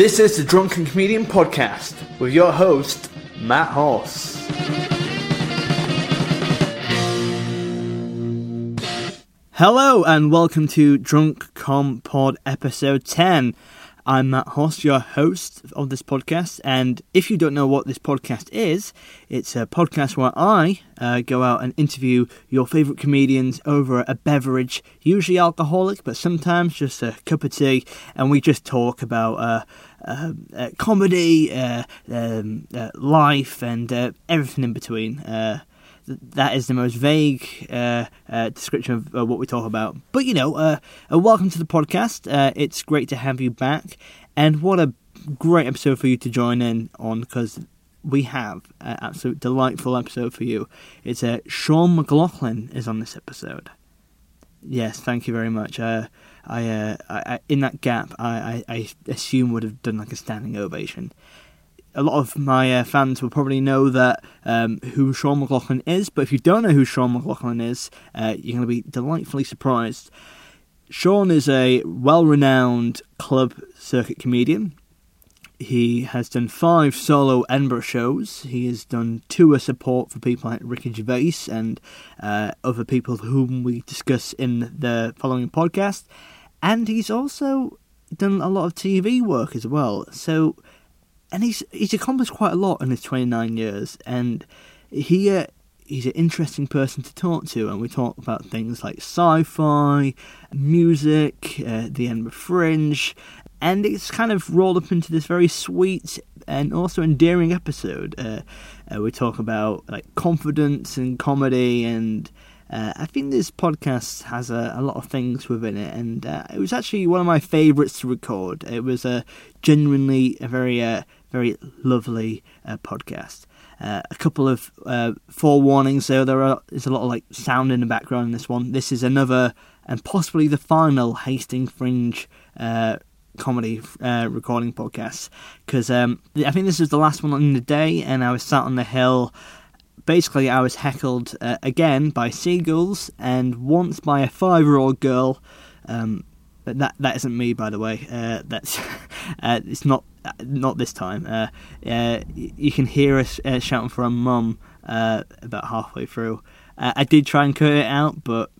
This is the Drunken Comedian Podcast with your host, Matt Horse. Hello and welcome to Drunk Com Pod episode 10. I'm Matt Horst, your host of this podcast. And if you don't know what this podcast is, it's a podcast where I uh, go out and interview your favourite comedians over a beverage, usually alcoholic, but sometimes just a cup of tea, and we just talk about. Uh, uh, uh comedy, uh, um, uh, life, and everything in between that is the most vague uh, uh, description of uh, what we talk about. But you know, welcome to the podcast. It's great to have you back, and what a great episode for you to join in on because we have an absolute delightful episode for you. It's Sean McLoughlin is on this episode. Yes, thank you very much. I, I, I, in that gap, I, I, I assume would have done like a standing ovation a lot of my uh, fans will probably know that um, who Sean McLoughlin is, but if you don't know who Sean McLoughlin is, uh, you're going to be delightfully surprised. Sean is a well renowned club circuit comedian. He has done five solo Edinburgh shows. He has done tour support for people like Ricky Gervais and uh, other people whom we discuss in the following podcast. And he's also done a lot of TV work as well. So and he's he's accomplished quite a lot in his 29 years, and he uh, he's an interesting person to talk to, and we talk about things like sci-fi, music, uh, the Edinburgh Fringe, and it's kind of rolled up into this very sweet and also endearing episode. Uh, uh, we talk about like confidence and comedy and. Uh, I think this podcast has a, a, lot of things within it, and uh, it was actually one of my favourites to record. It was a genuinely a very uh, very lovely uh, podcast. Uh, a couple of uh, forewarnings though. There are, is a lot of like sound in the background in this one. This is another and possibly the final Hastings Fringe uh, comedy uh, recording podcast because um, I think this is the last one in the day, and I was sat on the hill. Basically, I was heckled uh, again by seagulls and once by a five-year-old girl. Um, but that that isn't me, by the way. Uh, that's uh, it's not not this time. Uh, uh, you can hear us uh, shouting for a mum uh, about halfway through. Uh, I did try and cut it out, but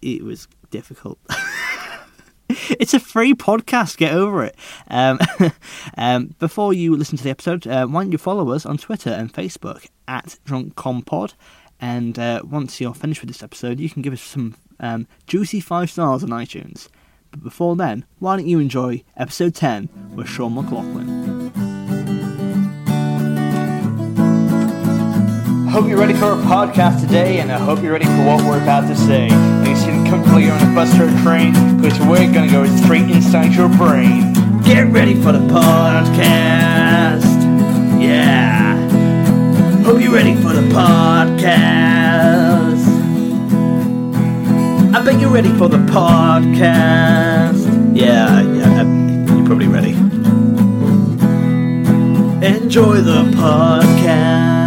it was difficult. it's a free podcast. Get over it. Um, um, before you listen to the episode, uh, why don't you follow us on Twitter and Facebook at DrunkCompod? And once you're finished with this episode, you can give us some um, juicy five stars on iTunes. But before then, why don't you enjoy episode 10 with Sean McLoughlin? I hope you're ready for our podcast today, and I hope you're ready for what we're about to say. And you're sitting comfortably on a bus or a train, because we're gonna go straight inside your brain. Get ready for the podcast! Yeah! Hope you're ready for the podcast! I bet you're ready for the podcast. Yeah, yeah, you're probably ready. Enjoy the podcast.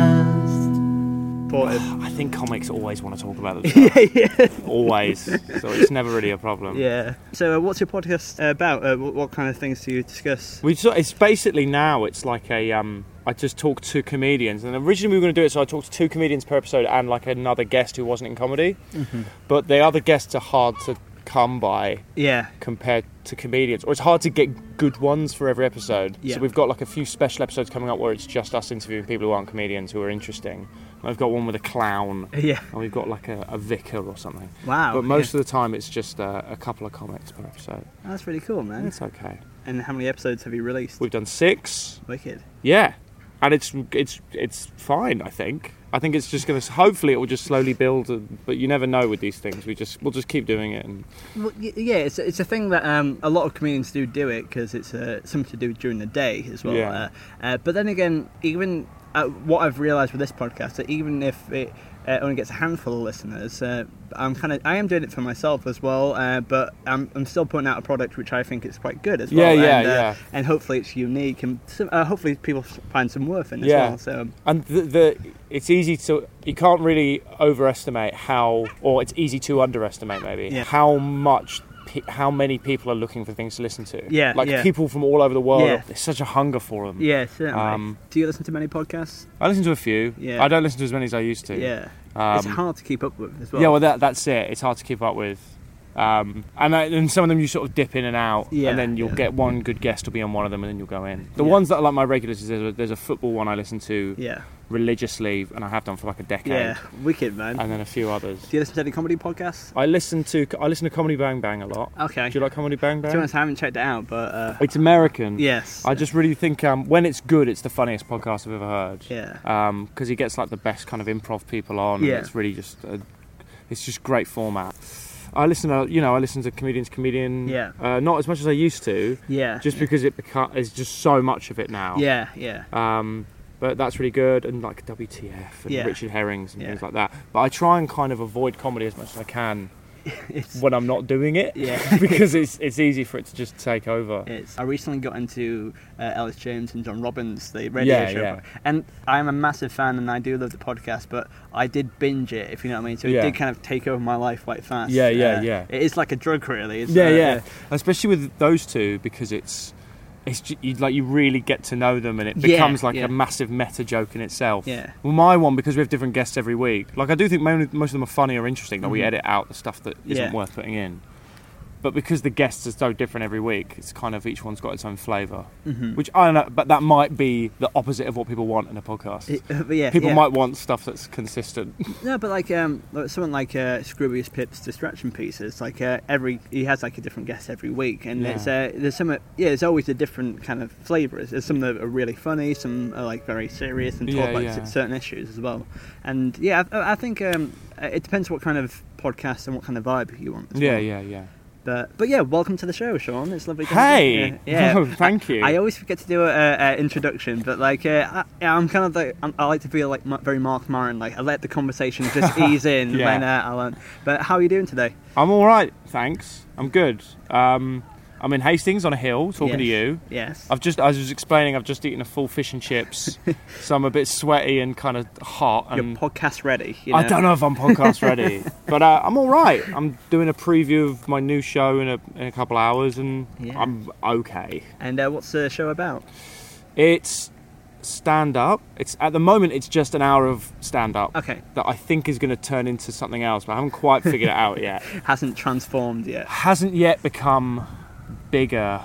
Always want to talk about this. yeah, yeah. Always. So it's never really a problem. Yeah. So, uh, what's your podcast about? Uh, what, what, kind of things do you discuss? We it's basically now it's like a um, I just talk to comedians. And originally we were going to do it so I talked to two comedians per episode and like another guest who wasn't in comedy. Mm-hmm. But the other guests are hard to come by. Yeah. Compared to comedians, or it's hard to get good ones for every episode. Yeah. So we've got like a few special episodes coming up where it's just us interviewing people who aren't comedians who are interesting. I've got one with a clown. Yeah. And we've got like a, a vicar or something. Wow. But most yeah. of the time it's just uh, a couple of comics per episode. That's really cool, man. It's okay. And how many episodes have you released? We've done six. Wicked. Yeah and it's it's it's fine. I think. I think it's just going to. Hopefully, it will just slowly build. But you never know with these things. We just we'll just keep doing it. And well, yeah, it's it's a thing that um, a lot of comedians do do it because it's uh, something to do during the day as well. Yeah. Uh, uh, but then again, even uh, what I've realised with this podcast, that even if it uh, only gets a handful of listeners. Uh, I'm kind of I am doing it for myself as well, uh, but I'm, I'm still putting out a product which I think is quite good as well. Yeah, yeah, and, uh, yeah. And hopefully it's unique and some, uh, hopefully people find some worth in it yeah. as well. So and the, the it's easy to you can't really overestimate how, or it's easy to underestimate maybe yeah. how much pe- how many people are looking for things to listen to. Yeah, like yeah. people from all over the world. Yeah. There's such a hunger for them. Yeah, certainly. Um, Do you listen to many podcasts? I listen to a few. Yeah. I don't listen to as many as I used to. Yeah. Um, it's hard to keep up with as well. Yeah, well, that, that's it. It's hard to keep up with. Um, and, I, and some of them you sort of dip in and out, Yeah, and then you'll yeah. get one good guest will be on one of them, and then you'll go in. The Yeah. ones that are like my regulars, is there's a, there's a football one I listen to yeah. religiously, and I have done for like a decade, Yeah. Wicked, man. and then a few others. Do you listen to any comedy podcasts? I listen to I listen to Comedy Bang Bang a lot. Okay. Do you like Comedy Bang To be Bang? honest, I haven't checked it out, but uh, It's American. yes. I just really think um, when it's good, it's the funniest podcast I've ever heard. Yeah. because he gets like the best kind of improv people on. Yeah. and it's really just a, it's just great format. I listen to you know I listen to comedians comedian. Yeah. Uh, not as much as I used to, Yeah. just because it beca- is just so much of it now. Yeah. Yeah. Um, but that's really good, and like WTF and Yeah. Richard Herrings and Yeah. things like that. But I try and kind of avoid comedy as much as I can. when I'm not doing it, Yeah. because it's it's easy for it to just take over. It's, I recently got into uh, Elis James and John Robins, the radio Yeah, show, yeah. and I'm a massive fan, and I do love the podcast. But I did binge it, if you know what I mean. So Yeah. it did kind of take over my life quite fast. Yeah, yeah, Uh, yeah. It is like a drug, really. Yeah, uh, yeah, especially with those two because it's it's ju- you, like you really get to know them and it Yeah, becomes like yeah. a massive meta joke in itself. Yeah. Well, my one because we have different guests every week. Like I do think mo- most of them are funny or interesting. Like we Mhm. edit out the stuff that isn't Yeah. worth putting in. But because the guests are so different every week, it's kind of each one's got its own flavour. Mhm. Which I don't know, but that might be the opposite of what people want in a podcast. It- uh, yeah, people yeah. might want stuff that's consistent. No, but like um, like someone like uh, Scroobius Pip's distraction pieces, like uh, every he has like a different guest every week, and Yeah. it's uh, there's some uh, yeah, there's always a different kind of flavour. There's some that are really funny, some are like very serious and talk Yeah, about certain issues as well. And yeah, I, I think um, it depends what kind of podcast and what kind of vibe you want. As yeah, well. yeah, yeah. But but yeah, welcome to the show, Sean. It's lovely. to Hey! have you. yeah. Oh, thank you. I always forget to do an introduction, but like uh, I, I'm kind of like I'm, I like to feel like very Marc Maron. Like I let the conversation just ease in Yeah. when uh, I learn. But how are you doing today? I'm all right, thanks. I'm good. Um, I'm in Hastings on a hill talking to you. Yes. I've just, as I was explaining, I've just eaten a full fish and chips, so I'm a bit sweaty and kind of hot. You're And podcast ready. You I don't know if I'm podcast ready, but uh, I'm all right. I'm doing a preview of my new show in a, in a couple hours, and Yeah. I'm okay. And uh, what's the show about? It's stand up. It's at the moment, it's just an hour of stand up Okay, that I think is going to turn into something else, but I haven't quite figured it out yet. hasn't transformed yet. hasn't yet become bigger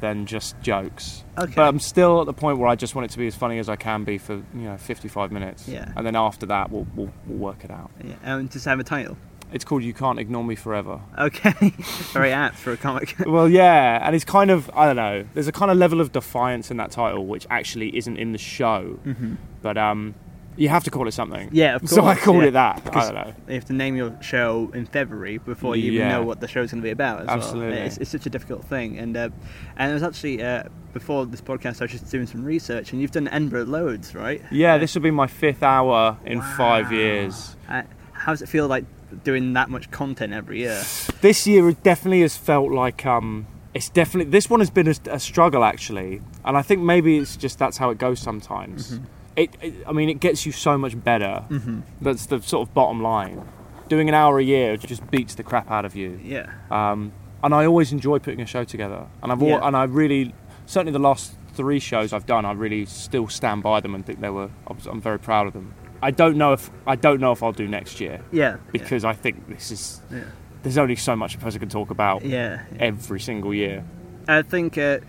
than just jokes. Okay. But I'm still at the point where I just want it to be as funny as I can be for you know 55 minutes. Yeah. And then after that, we'll we'll, we'll work it out. Yeah. Does it have a title? It's called "You Can't Ignore Me Forever." Okay, very apt for a comic. well, yeah, and it's kind of I don't know. There's a kind of level of defiance in that title, which actually isn't in the show. hmm But um, you have to call it something. Yeah, of course. So I called yeah. it that. I don't know. You have to name your show in February before you even know what the show's going to be about. Absolutely. well. It's, it's such a difficult thing, and uh, and it was actually uh, before this podcast, I was just doing some research, and you've done Edinburgh loads, right? Yeah, this will be my fifth hour in five years. Uh, how does it feel like doing that much content every year? this year it definitely has felt like um it's definitely this one has been a, a struggle actually and i think maybe it's just that's how it goes sometimes it, it i mean it gets you so much better Mm-hmm. that's the sort of bottom line doing an hour a year just beats the crap out of you Yeah. um, and i always enjoy putting a show together and i've Yeah. and i really certainly the last three shows i've done i really still stand by them and think they were i'm very proud of them i don't know if i don't know if i'll do next year Yeah. because i think this is yeah. there's only so much a person can talk about Yeah. yeah. every single year. I think uh,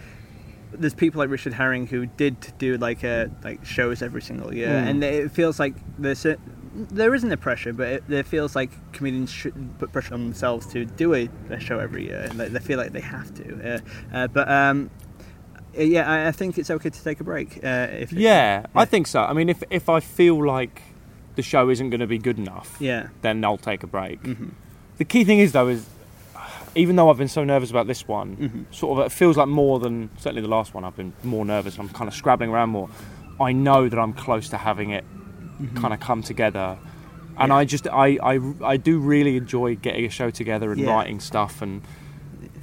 there's people like Richard Herring who did do like uh, like shows every single year, Mm. and it feels like there's a, there isn't a pressure, but it, it feels like comedians should put pressure on themselves to do a, a show every year, and they, they feel like they have to. Uh, uh, but um, uh, yeah, I, I think it's okay to take a break. Uh, if it- Yeah, I think so. I mean, if if I feel like the show isn't going to be good enough, yeah, then I'll take a break. hmm The key thing is though is even though I've been so nervous about this one, hmm sort of it feels like more than certainly the last one. I've been more nervous. I'm kind of scrabbling around more. I know that I'm close to having it kind of come together. And Yeah. I just I, I I do really enjoy getting a show together and Yeah. writing stuff and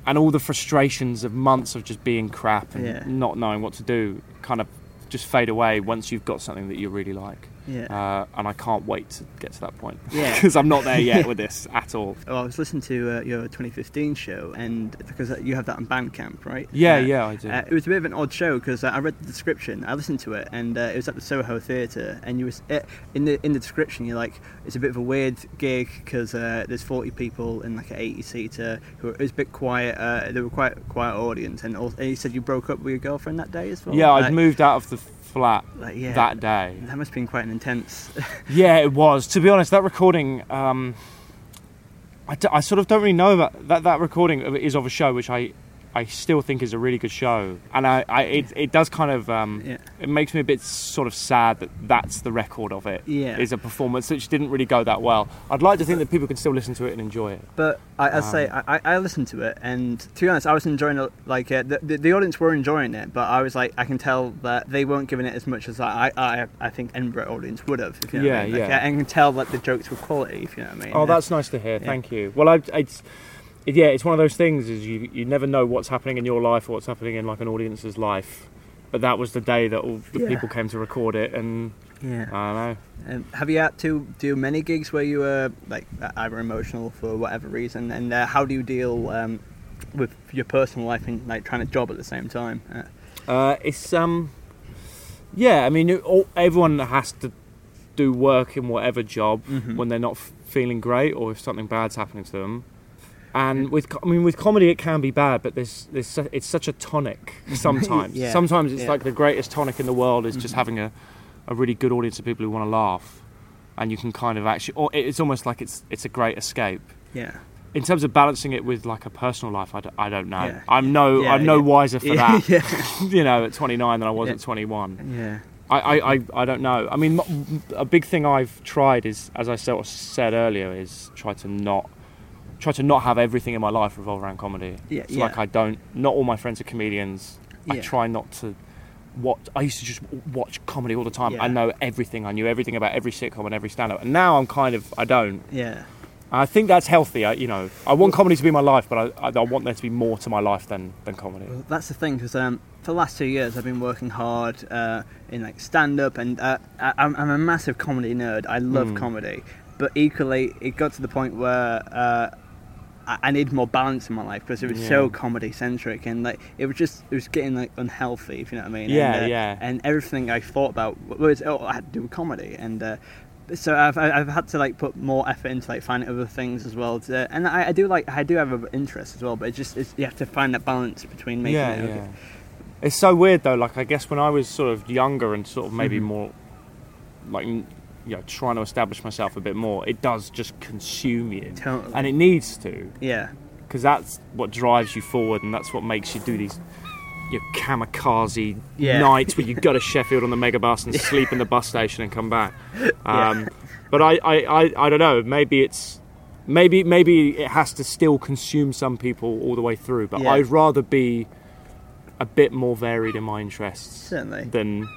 and all the frustrations of months of just being crap and Yeah. not knowing what to do kind of just fade away once you've got something that you really like. Yeah. uh, and I can't wait to get to that point. Yeah. because I'm not there yet with this at all. Well, I was listening to uh, your 2015 show, and because you have that on Bandcamp, right? Yeah, Uh, yeah, I do. Uh, it was a bit of an odd show because uh, I read the description, I listened to it, and uh, it was at the Soho Theatre. And you was in the in the description, you're like, it's a bit of a weird gig because uh, there's 40 people in like an 80 seater who it was a bit quiet. Uh, they were quite quiet audience, and, also, and you said you broke up with your girlfriend that day as well. yeah, I'd moved out of the flat like, yeah, that day. That must have been quite an intense. Yeah, it was. To be honest, that recording, um, I, d- I sort of don't really know about that. That recording is of a show which I, I still think is a really good show, and I, I it, it does kind of, um, Yeah. it makes me a bit sort of sad that that's the record of it. Yeah. is a performance which didn't really go that well. I'd like to think that people can still listen to it and enjoy it. But I, I say Um, I, I listened to it, and to be honest, I was enjoying it. Like uh, the, the the audience were enjoying it, but I was like, I can tell that they weren't giving it as much as I I, I think Edinburgh audience would have. If you know what I Yeah, mean. Like, yeah. I can tell that the jokes were quality. If you know what I mean. Oh, that's nice to hear. Yeah. Thank you. Well, I, it's, it, yeah, it's one of those things. Is you you never know what's happening in your life or what's happening in like an audience's life. But that was the day that all the Yeah. people came to record it, and yeah. I don't know. Um, have you had to do many gigs where you were like either emotional for whatever reason, and uh, how do you deal um, with your personal life and like trying to job at the same time? Uh, Uh, it's um, yeah. I mean, all, everyone has to do work in whatever job Mhm. when they're not f- feeling great or if something bad's happening to them. And with, I mean, with comedy, it can be bad, but there's, there's, it's such a tonic sometimes. Yeah, Sometimes it's yeah. like the greatest tonic in the world is just Mhm. having a, a really good audience of people who want to laugh, and you can kind of actually, or it's almost like it's, it's a great escape. yeah. In terms of balancing it with like a personal life, I, d- I don't know. Yeah. I'm no, I'm no wiser for that you know, at 29 than I was at 21. Yeah. I, I, I, I don't know. I mean, a big thing I've tried is, as I sort of said earlier, is try to not try to not have everything in my life revolve around comedy. Yeah, So yeah. like I don't. Not all my friends are comedians. I try not to. Watch, I used to just watch comedy all the time. Yeah. I know everything. I knew everything about every sitcom and every stand-up. And now I'm kind of I don't. Yeah. I think that's healthy. I, you know, I want comedy to be my life, but I, I, I want there to be more to my life than than comedy. Well, that's the thing because um, for the last two years I've been working hard uh, in like stand up and uh, I, I'm, I'm a massive comedy nerd. I love Mm. comedy, but equally it got to the point where uh, I, I need more balance in my life because it was so comedy centric and like it was just it was getting like unhealthy if you know what I mean. Yeah, and, uh, yeah. And everything I thought about was oh I had to do with comedy and. Uh, so I've I've had to like put more effort into like finding other things as well, to, and I, I do like I do have an interest as well, but it's just it's, you have to find that balance between making yeah, it. yeah. It's so weird though. Like I guess when I was sort of younger and sort of maybe Mhm. more, like you know, trying to establish myself a bit more, it does just consume you, Totally. and it needs to, Yeah, because that's what drives you forward, and that's what makes you do these. Your kamikaze Yeah. nights where you go to Sheffield on the megabus and sleep in the bus station and come back. Um, But I, I, I, I don't know. Maybe it's maybe maybe it has to still consume some people all the way through. But Yeah. I'd rather be a bit more varied in my interests certainly. than.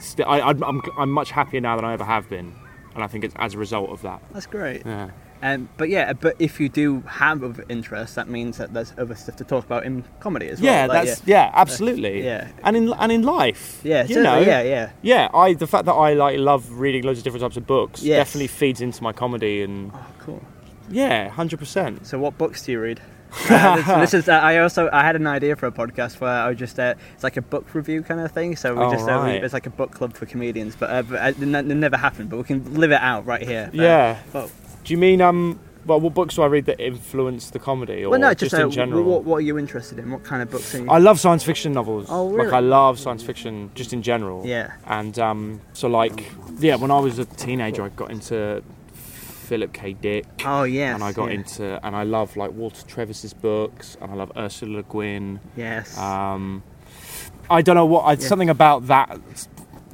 St- I, I'm, I'm I'm much happier now than I ever have been, and I think it's as a result of that. That's great. Yeah. Um, but yeah, but if you do have other interests, that means that there's other stuff to talk about in comedy as well. Yeah, Like, that's yeah, absolutely. yeah. and in and in life, yeah, you know, yeah, yeah. yeah. I the fact that I like love reading loads of different types of books Yes. definitely feeds into my comedy, and Oh, cool. yeah, hundred percent. So, what books do you read? Uh, this, this is. Uh, I also I had an idea for a podcast where I would just uh, it's like a book review kind of thing. So we Oh, just uh, we, it's like a book club for comedians, but, uh, but uh, it, never happened. But we can live it out right here. Uh, Yeah. well, Do you mean um? Well, what books do I read that influence the comedy, or well, no, just, in uh, general? What, what are you interested in? What kind of books are you? I love science fiction novels. Oh, Like really? I love science fiction just in general. yeah. And um, so like yeah, when I was a teenager, I got into Philip K. Dick. Oh yes. and I got yeah. into, and I love like Walter Tevis's books, and I love Ursula Le Guin. Yes. Um, I don't know what I, Yeah. something about that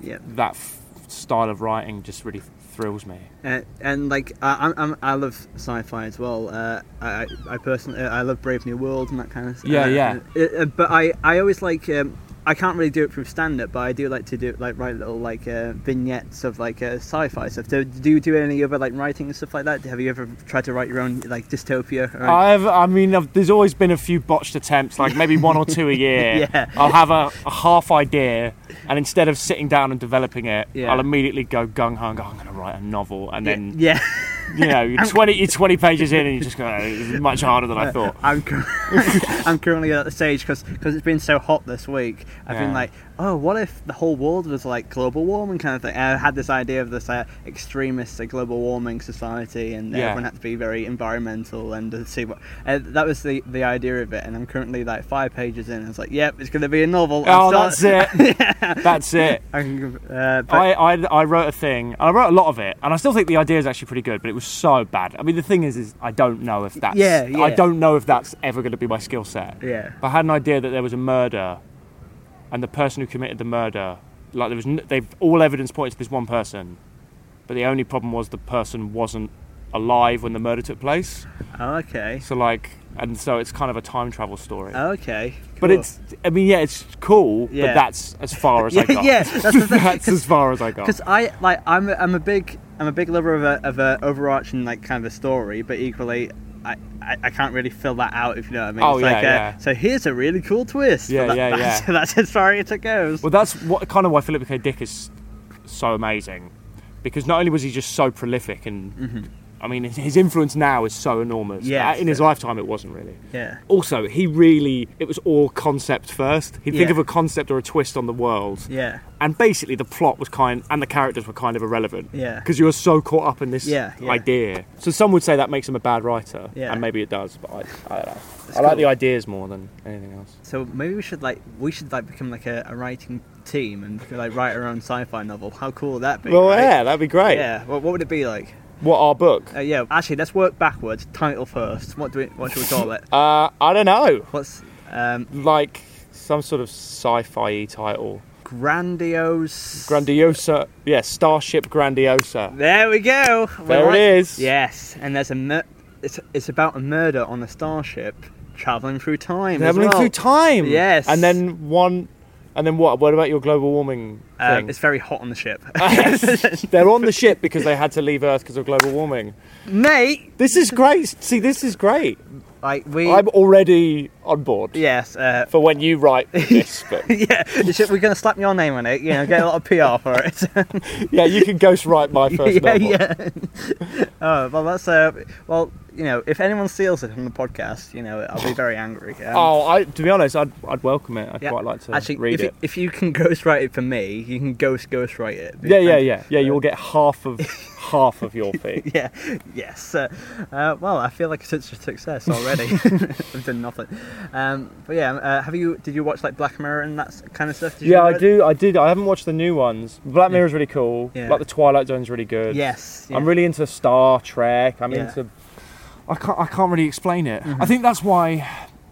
yeah. that f- style of writing just really thrills me. Uh, and like I, I'm, I'm, love sci-fi as well. Uh, I, I personally, I love Brave New World and that kind of stuff. Yeah, yeah. Uh, uh, but I, I always like um, I can't really do it through stand up, but I do like to do like write little like uh, vignettes of like uh, sci-fi stuff. Do, do you do any other like writing and stuff like that? Have you ever tried to write your own like dystopia? Or I've, I mean, I've, there's always been a few botched attempts, like maybe one or two a year. Yeah. I'll have a, a half idea, and instead of sitting down and developing it, Yeah. I'll immediately go gung ho and go, I'm going to write a novel. And then, yeah, you know, you're 20, you're 20 pages in, and you just go, it's much harder than I thought. I'm cur- I'm currently at the stage because it's been so hot this week. I've been like, oh, what if the whole world was like global warming kind of thing? And I had this idea of this uh, extremist uh, global warming society, and Yeah. everyone had to be very environmental and uh, see what. Uh, that was the the idea of it, and I'm currently like five pages in. and It's like, yep, it's going to be a novel. Oh, that's it. That's it. I uh, but, I, I, I wrote a thing, I wrote a lot of it, and I still think the idea is actually pretty good, but it was so bad. I mean, the thing is, is I don't know if that's Yeah, yeah. I don't know if that's ever going to be my skill set. yeah, But I had an idea that there was a murder, and the person who committed the murder, like there was, n- they've all evidence pointed to this one person, but the only problem was the person wasn't alive when the murder took place. oh, okay, So like, and so it's kind of a time travel story. Oh, okay. But it's, I mean, yeah, it's cool, Yeah. but that's as far as yeah, I got. yeah, that's that's as far as I got. Because I like I'm I'm a big I'm a big lover of a of a overarching like kind of a story, but equally. I, I, I can't really fill that out if you know what I mean. Oh, it's yeah, like, uh, yeah. So here's a really cool twist. Yeah, that- yeah, that's, yeah. That's as far as it goes. Well, that's what kind of why Philip K. Dick is so amazing, because not only was he just so prolific, and I mean his- influence now is so enormous. Uh, in his lifetime it wasn't really. yeah. Also, he really it was all concept first. He'd think of a concept or a twist on the world, Yeah. and basically the plot was kind and the characters were kind of irrelevant. Yeah. Because you were so caught up in this Yeah, yeah. idea. So some would say that makes him a bad writer, Yeah. and maybe it does, but I, I don't know. It's I like the ideas more than anything else. So maybe we should like we should like become like a, a writing team and like write our own sci-fi novel. How cool would that be? Well, right? yeah, that'd be great. Yeah. Well, what would it be like? What our book? Uh, yeah. Actually, let's work backwards. Title first. What do we? What should we call it? Uh, I don't know. What's um, like some sort of sci-fi title. grandiose? Grandiosa, yeah, Starship Grandiosa. There we go. There it is. Yes, and there's a mur- it's it's about a murder on a starship traveling through time. as Traveling well. through time. Yes. And then one, and then what? What about your global warming Um, thing? it's very hot on the ship, They're on the ship because they had to leave Earth because of global warming. mate. This is great. See, this is great. Like we. I'm already on board yes. Uh, for when you write this book. yeah, we're gonna slap your name on it. You know, get a lot of PR for it. Yeah, you can ghost write my first yeah, novel. yeah. oh well, that's uh. Well, you know, if anyone steals it from the podcast, you know, I'll be very angry. Um, Oh, I, to be honest, I'd, I'd welcome it. I'd yeah. quite like to Actually, read if, it. You, if you can ghostwrite it for me, you can ghost ghostwrite it. Yeah, yeah, yeah, yeah. You'll get half of half of your fee. yeah, yes. Uh, uh, well, I feel like it's a success already. I've done nothing. Um, but yeah, uh, have you? Did you watch like Black Mirror and that kind of stuff? Did you Yeah, I do. I did. I haven't watched the new ones. Black Mirror's really cool. Yeah. Like the Twilight Zone's really good. Yes. I'm really into Star Trek. I'm Yeah. Mm-hmm. into. I can't. I can't really explain it. I think that's why.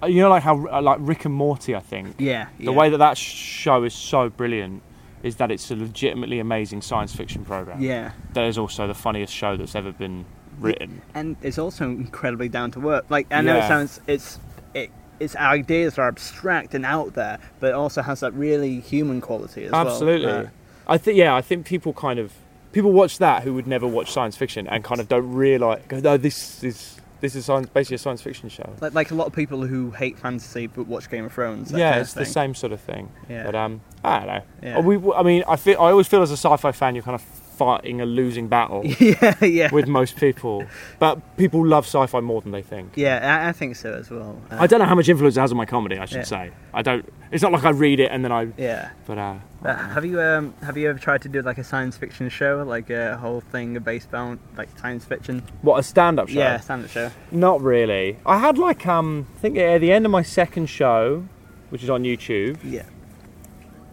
You know, like how like Rick and Morty. I think Yeah. the way that that show is so brilliant is that it's a legitimately amazing science fiction program. Yeah, That is also the funniest show that's ever been written. and it's also incredibly down to work. Like I know it sounds it's it. Its ideas are abstract and out there, but it also has that really human quality as well. Absolutely. I think yeah, I think people kind of people watch that who would never watch science fiction and kind of don't realise go, no, this is this is science, basically a science fiction show. like, like a lot of people who hate fantasy but watch Game of Thrones. yeah, it's the same sort of thing. Yeah. But um, I don't know. Yeah. We, I mean, I feel I always feel as a sci-fi fan, you're kind of fighting a losing battle yeah, yeah, with most people. But people love sci-fi more than they think. yeah. I, I think so as well. Uh, I don't know how much influence it has on my comedy. I should Yeah. say. I don't. It's not like I read it and then I. yeah. But uh, Uh, have you um have you ever tried to do like a science fiction show, like a whole thing based on like science fiction? what a stand-up show? Yeah, stand-up show. Not really. I had like um, I think at the end of my second show, which is on YouTube, Yeah.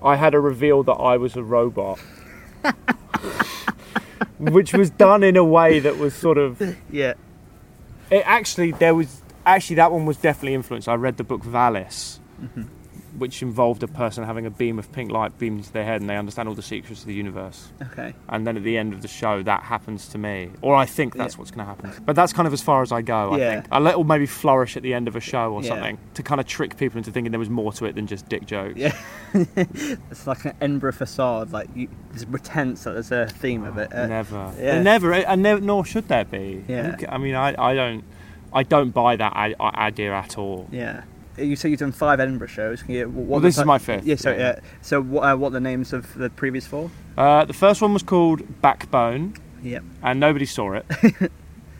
I had a reveal that I was a robot. which was done in a way that was sort of Yeah. it actually there was actually that one was definitely influenced. I read the book Valis, mm-hmm. Which involved a person having a beam of pink light beamed into their head, and they understand all the secrets of the universe. Okay. And then at the end of the show, that happens to me, or I think that's Yeah. what's going to happen. But that's kind of as far as I go. I Yeah. think a little maybe flourish at the end of a show or Yeah. something to kind of trick people into thinking there was more to it than just dick jokes. Yeah. it's like an Edinburgh facade. Like you just pretense that there's a theme of it. Uh, never, yeah. Never, and ne- nor should there be. Yeah. I mean, I, I don't, I don't buy that idea at all. Yeah. You say you've done five Edinburgh shows. Can you, what Well, this is my fifth, Yeah. So yeah. So what? Uh, what are the names of the previous four? Uh, the first one was called Backbone, Yep. and nobody saw it. uh,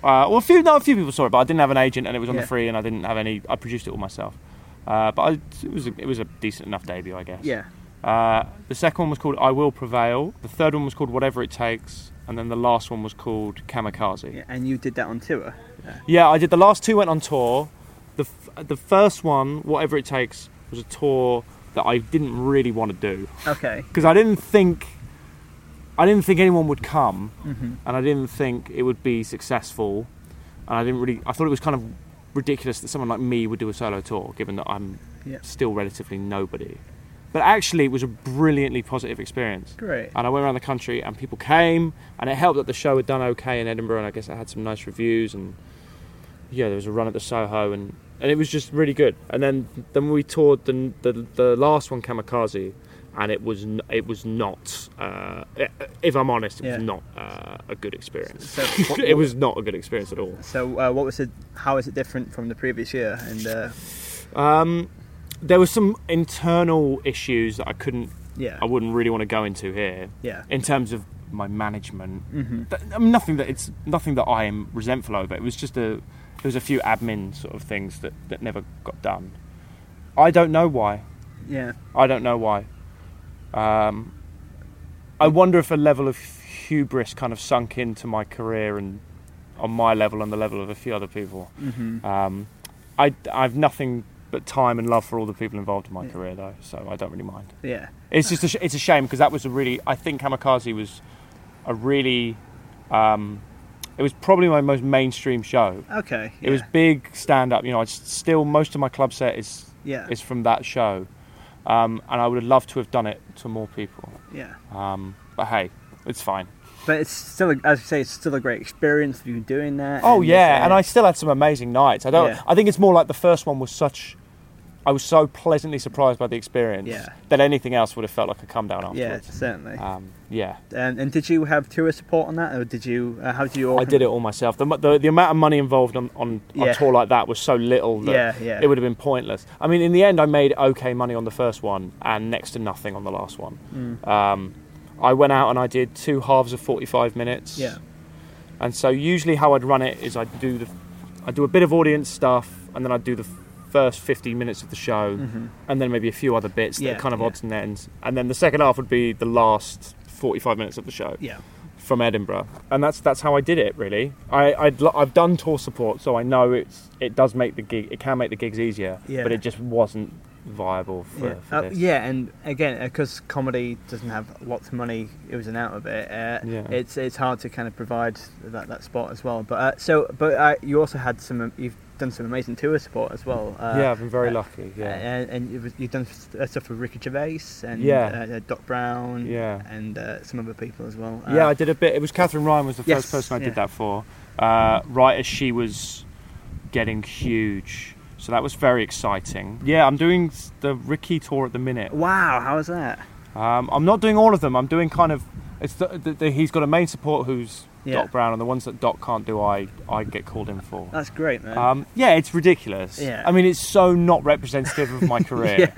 well, a few, not a few people saw it, but I didn't have an agent, and it was on Yeah. the free, and I didn't have any. I produced it all myself. Uh, but I, it was a, it was a decent enough debut, I guess. Yeah. Uh, the second one was called I Will Prevail. The third one was called Whatever It Takes, and then the last one was called Kamikaze. yeah. And you did that on tour. Yeah, I did. The last two went on tour. The first one, Whatever It Takes, was a tour that I didn't really want to do Okay. because I didn't think I didn't think anyone would come, hmm and I didn't think it would be successful, and I didn't really. I thought it was kind of ridiculous that someone like me would do a solo tour, given that I'm Yeah. still relatively nobody. But actually, it was a brilliantly positive experience. Great. And I went around the country, and people came, and it helped that the show had done okay in Edinburgh, and I guess it had some nice reviews, and yeah, there was a run at the Soho, and, and it was just really good. And then then we toured the the, the last one, Kamikaze, and it was it was not. Uh, if I'm honest, it Yeah. was not uh, a good experience. So what- it was not a good experience at all. So uh, what was it? How is it different from the previous year? And uh, Um, there were some internal issues that I couldn't, yeah. I wouldn't really want to go into here. Yeah. in terms of my management. hmm I mean, nothing that it's nothing that I am resentful over. It was just a there was a few admin sort of things that, that never got done. I don't know why. Yeah. I don't know why. Um, I wonder if a level of hubris kind of sunk into my career and on my level and the level of a few other people. hmm Um, I I've nothing but time and love for all the people involved in my Yeah. career though, so I don't really mind. Yeah. It's just a sh- it's a shame because that was a really I think Kamikaze was a really um, it was probably my most mainstream show. Okay. It was big stand up. You know, I still most of my club set is Yeah. is from that show, um, and I would have loved to have done it to more people. Yeah. Um, but hey, it's fine. But it's still, as you say, it's still a great experience for you doing that. Oh and yeah, and I still had some amazing nights. I don't. Yeah. I think it's more like the first one was such. I was so pleasantly surprised by the experience Yeah. that anything else would have felt like a come down afterwards. Yeah, certainly. Um, yeah. and, and did you have tour support on that, or did you? Uh, how did you? I did it all myself. The, the, the amount of money involved on, on Yeah. a tour like that was so little that Yeah, yeah. it would have been pointless. I mean, in the end, I made okay money on the first one and next to nothing on the last one. Mm. Um, I went out and I did two halves of 45 minutes. Yeah. And so usually how I'd run it is I'd do the, I'd do a bit of audience stuff and then I'd do the first 15 minutes of the show hmm and then maybe a few other bits that are kind of yeah. odds and ends. And then the second half would be the last 45 minutes of the show Yeah. from Edinburgh, and that's that's how I did it. Really, I, I'd, I've done tour support, so I know it's it does make the gig it can make the gigs easier, Yeah. but it just wasn't viable for, Yeah. for Uh, yeah, and again, because comedy doesn't have lots of money, it was an out of it. Uh, Yeah. It's it's hard to kind of provide that, that spot as well. But uh, so, but uh, you also had some. You've done some amazing tour support as well. Uh, yeah, I've been very uh, lucky. Yeah, And, and you've, you've done uh, stuff with Ricky Gervais and Yeah. uh, Doc Brown yeah, and uh, some other people as well. Uh, yeah. I did a bit. It was Katherine Ryan was the Yes, first person I yeah. did that for, uh, right as she was getting huge. So that was very exciting. Yeah, I'm doing the Ricky tour at the minute. Wow, how is that? Um, I'm not doing all of them. I'm doing kind of. It's the, the, the, he's got a main support who's Yeah. Doc Brown, and the ones that Doc can't do, I I get called in for. That's great, man. Um, yeah, it's ridiculous. Yeah. I mean, it's so not representative of my career,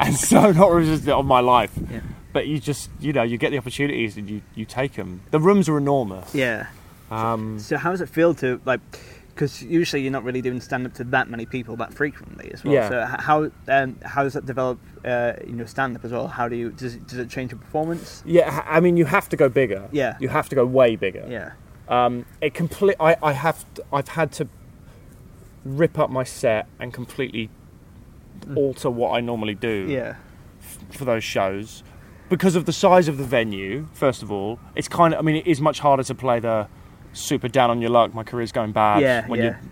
and so not representative of my life. Yeah. But you just, you know, you get the opportunities and you, you take them. The rooms are enormous. yeah. Um, So how does it feel to like? Because usually you're not really doing stand up to that many people that frequently as well. Yeah. So how um, how does that develop? Uh, you know, stand up as well. How do you does it, does it change your performance? yeah, I mean, you have to go bigger. Yeah. You have to go way bigger. Yeah. Um, it complete. I, I have. t- I've had to rip up my set and completely alter what I normally do Mm. Yeah. for those shows because of the size of the venue. First of all, it's kind of. I mean, it is much harder to play the super down on your luck. My career's going bad. Yeah, When yeah. you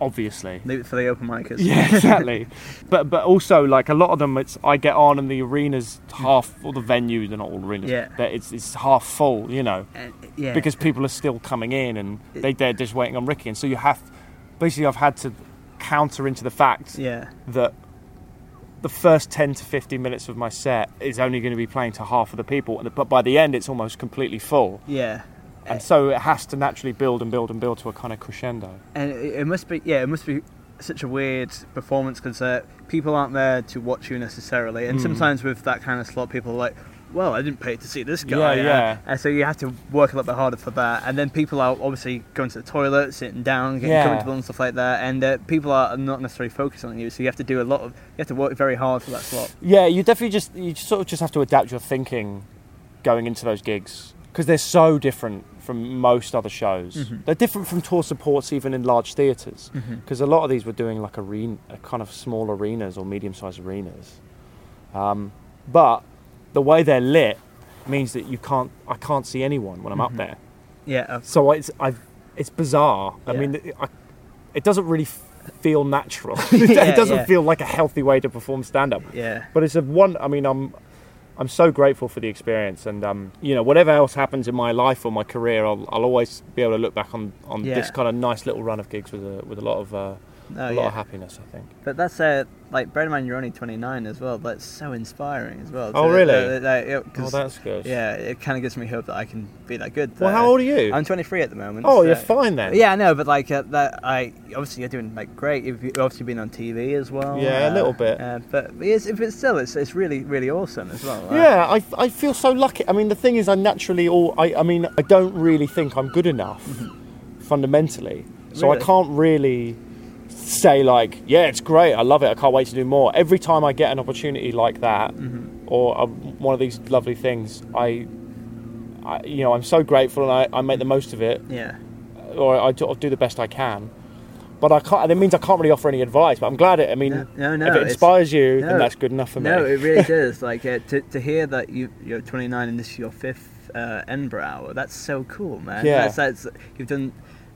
obviously. For the open micers. Yeah, exactly. but but also like a lot of them, it's I get on and the arenas half, or the venues, they're not all arenas. Yeah. they're- it's it's half full, you know, And, yeah. because people are still coming in and they they're just waiting on Ricky, and so you have basically I've had to counter into the fact yeah, that the first 10 to 15 minutes of my set is only going to be playing to half of the people, but by the end it's almost completely full. yeah. And so it has to naturally build and build and build to a kind of crescendo. And it, must be, yeah, it must be such a weird performance because uh, people aren't there to watch you necessarily. And Mm. sometimes with that kind of slot, people are like, well, I didn't pay to see this guy. Yeah, yeah. And so you have to work a little bit harder for that. And then people are obviously going to the toilet, sitting down, getting Yeah. comfortable and stuff like that. And uh, people are not necessarily focused on you. So you have to do a lot of, you have to work very hard for that slot. Yeah, you definitely just you sort of just have to adapt your thinking going into those gigs because they're so different from most other shows. Mhm. They're different from tour supports even in large theaters because a lot of these were doing like arena, a kind of small arenas or medium-sized arenas. Um, but the way they're lit means that you can't I can't see anyone when I'm up Mhm. there. Yeah, uh, So it's I've, it's bizarre. I mean, it, I, it doesn't really feel natural. Yeah, it doesn't yeah. feel like a healthy way to perform stand-up. yeah. But it's a one. I mean, I'm I'm so grateful for the experience, and um, you know, whatever else happens in my life or my career, I'll, I'll always be able to look back on, on Yeah. this kind of nice little run of gigs with a with a lot of uh, No, a lot yeah. of happiness. I think. But that's uh, like, bear in mind you're only 29 as well. That's so inspiring as well. Oh, really? uh, Oh, that's good. yeah, it kind of gives me hope that I can be that good. Well, how old are you? I'm 23 at the moment. oh, so- you're fine then. Yeah, I know, but like uh, that, I obviously you're doing like great. You've obviously been on TV as well. Yeah, a uh, little bit. Uh, but it's, if it's still, it's, it's really really awesome as well. Uh, Yeah, I, I feel so lucky. I mean, the thing is, I naturally all I, I mean, I don't really think I'm good enough fundamentally, so I can't really say like, yeah, it's great, I love it, I can't wait to do more. Every time I get an opportunity like that, or uh, one of these lovely things, I, I, you know, I'm so grateful and I, I make the most of it, yeah, or I do, do the best I can. But I can't. That means I can't really offer any advice. But I'm glad it. I mean, No, no, no, if it inspires you, no. then that's good enough for me. no, it really does. Like uh, to to hear that you you're 29 and this is your fifth uh, Edinburgh hour. That's so cool, man. Yeah. that's, that's you've done.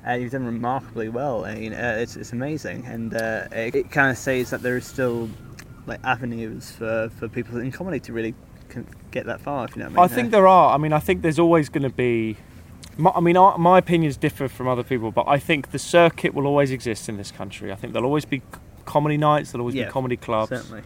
Uh, you've done remarkably well. I mean, uh, it's, it's amazing, and uh, it, it kind of says that there is still like avenues for, for people in comedy to really get that far. If you know what I I think there are. I mean, I think there's always going to be. My, I mean, our, my opinions differ from other people, but I think the circuit will always exist in this country. I think there'll always be comedy nights. There'll always Yeah, be comedy clubs, certainly.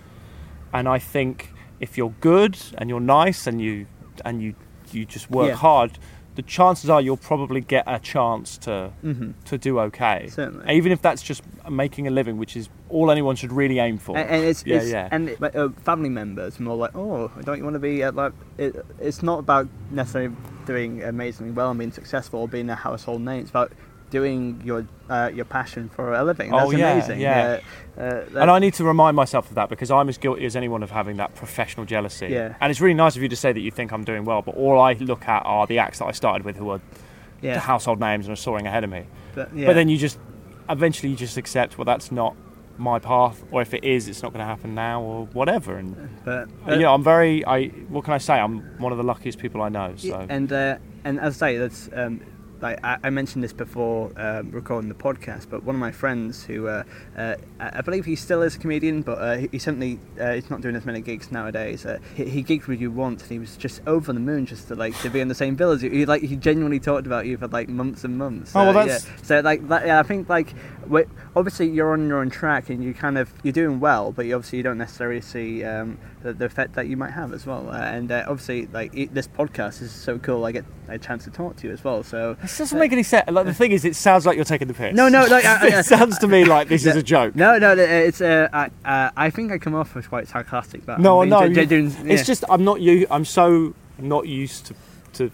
and I think if you're good and you're nice and you and you you just work Yeah. hard, the chances are you'll probably get a chance to hmm to do okay. Certainly. Even if that's just making a living, which is all anyone should really aim for. And, and it's, yeah, it's yeah. and like, uh, family members more like, oh, don't you want to be at like? It, it's not about necessarily doing amazingly well and being successful or being a household name. It's about doing your uh, your passion for a living. Oh, That's yeah, amazing. yeah. Uh, uh, and I need to remind myself of that because I'm as guilty as anyone of having that professional jealousy. Yeah. And it's really nice of you to say that you think I'm doing well, but all I look at are the acts that I started with who are yeah, the household names and are soaring ahead of me. but, yeah. But then you just eventually you just accept well that's not my path or if it is it's not going to happen now or whatever and but, you know I'm very I what can I say I'm one of the luckiest people I know so and uh, and as I say, that's um, like I, I mentioned this before um, recording the podcast. But one of my friends, who uh, uh, I believe he still is a comedian, but uh, he, he certainly uh, he's not doing as many gigs nowadays. Uh, he, he gigged with you once, and he was just over the moon just to like to be in the same bill as you. He like he genuinely talked about you for like months and months. Oh, well, that's- yeah. so like that, yeah, I think like obviously you're on your own track and you kind of you're doing well, but you obviously you don't necessarily see um, the, the effect that you might have as well. Uh, and uh, obviously like it, this podcast is so cool. I get a chance to talk to you as well. So this doesn't make any sense like the thing is it sounds like you're taking the piss No, no, like, I- I- it sounds to me like this is a joke no, no, it's uh, I, uh, I think I come off as quite sarcastic. But No, I'm no, being you- gen- gen- it's yeah. just I'm not you. I'm so not used to to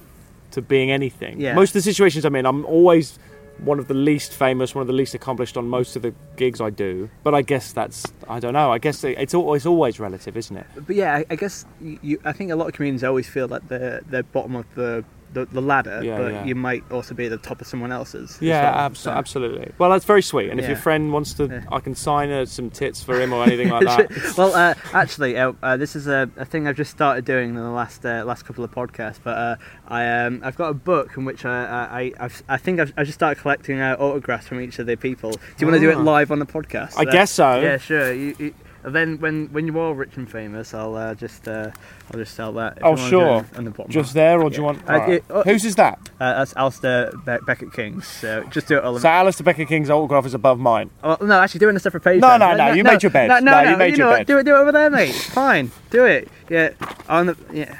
to being anything. Yeah. Most of the situations I'm in, I'm always one of the least famous, one of the least accomplished on most of the gigs I do. But I guess that's I don't know. I guess it- it's always always relative, isn't it? But yeah, I, I guess you, I think a lot of comedians always feel like they're they're bottom of the the, the ladder, Yeah, but yeah. you might also be at the top of someone else's. Yeah, well. abs- So- absolutely. Well, that's very sweet. And if your friend wants to, Yeah. I can sign her some tits for him or anything like that. well, uh, actually, uh, uh, this is a, a thing I've just started doing in the last uh, last couple of podcasts. But uh, I um, I've got a book in which I I I've, I think I've, I just started collecting uh, autographs from each of the people. Do you want to do it Ah. live on the podcast? I guess so. Yeah, sure. You, you, and then when when you're all rich and famous, I'll uh, just uh, I'll just sell that. if Oh, you sure. On the bottom Just there, or do you want? Uh, yeah, uh, Whose is that? Uh, that's Alasdair Be- Beckett King's. So just do it all. So Alasdair Beckett King's autograph is above mine. Oh, no, actually, do it on a separate page. No, then. no, no, you made your bed. No, no, No, no, you made your know what, bed. Do it, do it over there, mate. Fine, do it. Yeah, on the yeah.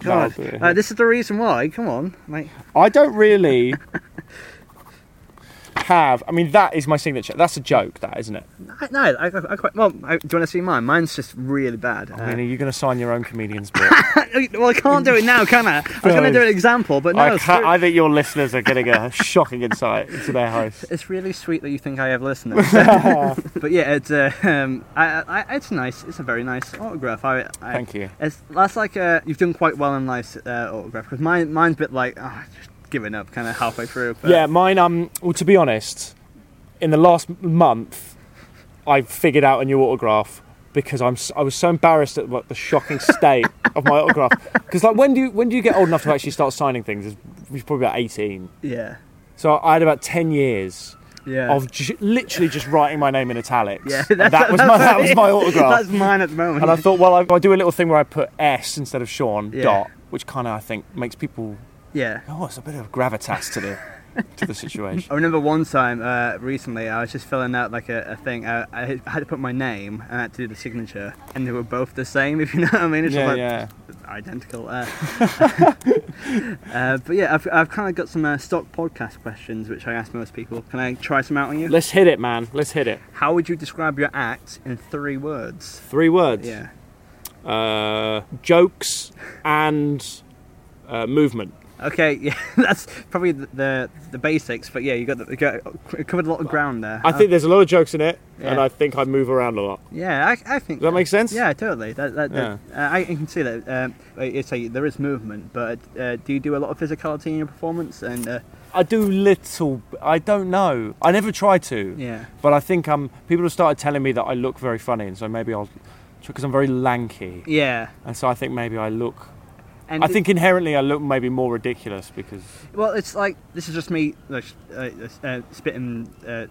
God, No, uh, this is the reason why. Come on, mate. I don't really have. I mean, that is my signature. That's a joke, that isn't it? No, I, I, I quite well. I, do you want to see mine? Mine's just really bad. I mean, are you going to sign your own comedian's book? Uh, well, I can't do it now, can I? I was going to do an example, but no. I, can't. I think your listeners are getting a shocking insight into their house. It's really sweet that you think I have listeners. but yeah, it's uh, um, I, I, it's nice. It's a very nice autograph. I, I Thank you. It's that's like uh, you've done quite well in life's uh, autograph because mine mine's a bit like oh, just giving up kind of halfway through. But Yeah, mine. Um, well, to be honest, in the last month, I figured out a new autograph because I'm I was so embarrassed at what the shocking state of my autograph. Because like, when do you when do you get old enough to actually start signing things? It's probably about eighteen. yeah, So I had about ten years yeah. of literally just writing my name in italics. yeah, And that was my that was my autograph. That's mine at the moment. And I thought, well, I, I do a little thing where I put S instead of Sean Yeah. dot, which kind of I think makes people yeah. oh, it's a bit of gravitas to the to the situation. I remember one time uh, recently I was just filling out like a, a thing. Uh, I had- had to put my name and I had to do the signature, and they were both the same. If you know what I mean, it's yeah, like yeah. identical. Uh, uh, but yeah, I've, I've kind of got some uh, stock podcast questions which I ask most people. Can I try some out on you? Let's hit it, man. Let's hit it. How would you describe your act in three words? Three words. Yeah. Uh, jokes and uh, movement. Okay, yeah, that's probably the, the the basics, but yeah, you got, the, you got covered a lot of ground there. I think there's a lot of jokes in it, and I think I move around a lot. yeah, I, I think Does that makes sense? Yeah, totally. That, that, that- uh, I, I can see that. Um, it's a, there is movement, but uh, do you do a lot of physicality in your performance? And uh, I do little. I don't know. I never try to, yeah, but I think um people have started telling me that I look very funny, and so maybe I'll because I'm very lanky, yeah. and so I think maybe I look. And I think inherently I look maybe more ridiculous because well, it's like this is just me like, uh, uh, spitting. Uh,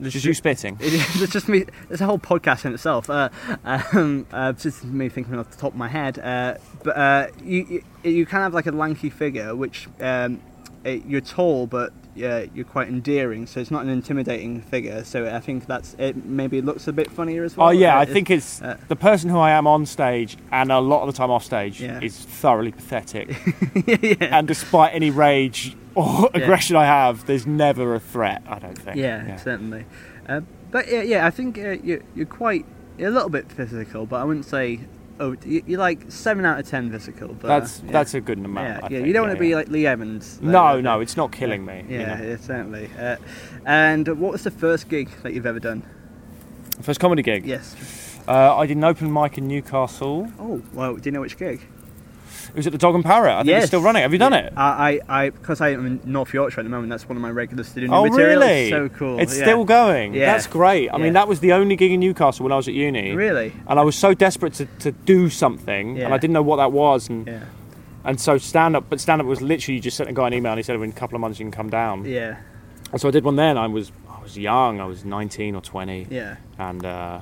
it's just you spitting. It it's just me. It's a whole podcast in itself. Uh, um, uh, just me thinking off the top of my head. Uh, but uh, you, you you kind of have like a lanky figure, which um, it, you're tall, but uh, you're quite endearing. So it's not an intimidating figure. So I think that's it. Maybe looks a bit funnier as well. Oh yeah, I think it's uh, the person who I am on stage and a lot of the time off stage Yeah. is thoroughly pathetic. yeah, and despite any rage or Yeah. aggression I have, there's never a threat. I don't think. yeah, certainly. Uh, but yeah, yeah, I think uh, you're, you're quite a little bit physical, but I wouldn't say. Oh, you- you're like seven out of ten physical. But That's yeah. that's a good amount. Yeah, yeah. think, You don't yeah, want to be like Lee Evans. though, No, no, it's not killing me. you Yeah, know. yeah, certainly. Uh, and what was the first gig that you've ever done? First comedy gig. Yes. Uh, I did an open mic in Newcastle. Oh, well, do you know which gig? It was at the Dog and Parrot. I think Yes. it's still running. Have you done Yeah. it? I, I, because I, am in North Yorkshire at the moment. That's one of my regular student Oh really? So cool. It's yeah. still going. Yeah. That's great. I Yeah. mean, that was the only gig in Newcastle when I was at uni. Really? And I was so desperate to, to do something, and I didn't know what that was, and Yeah. and so stand up. But stand up was literally you just sent a guy an email, and he said, "In a couple of months you can come down." Yeah. And so I did one then. I was I was young. I was 19 or 20, Yeah. and uh,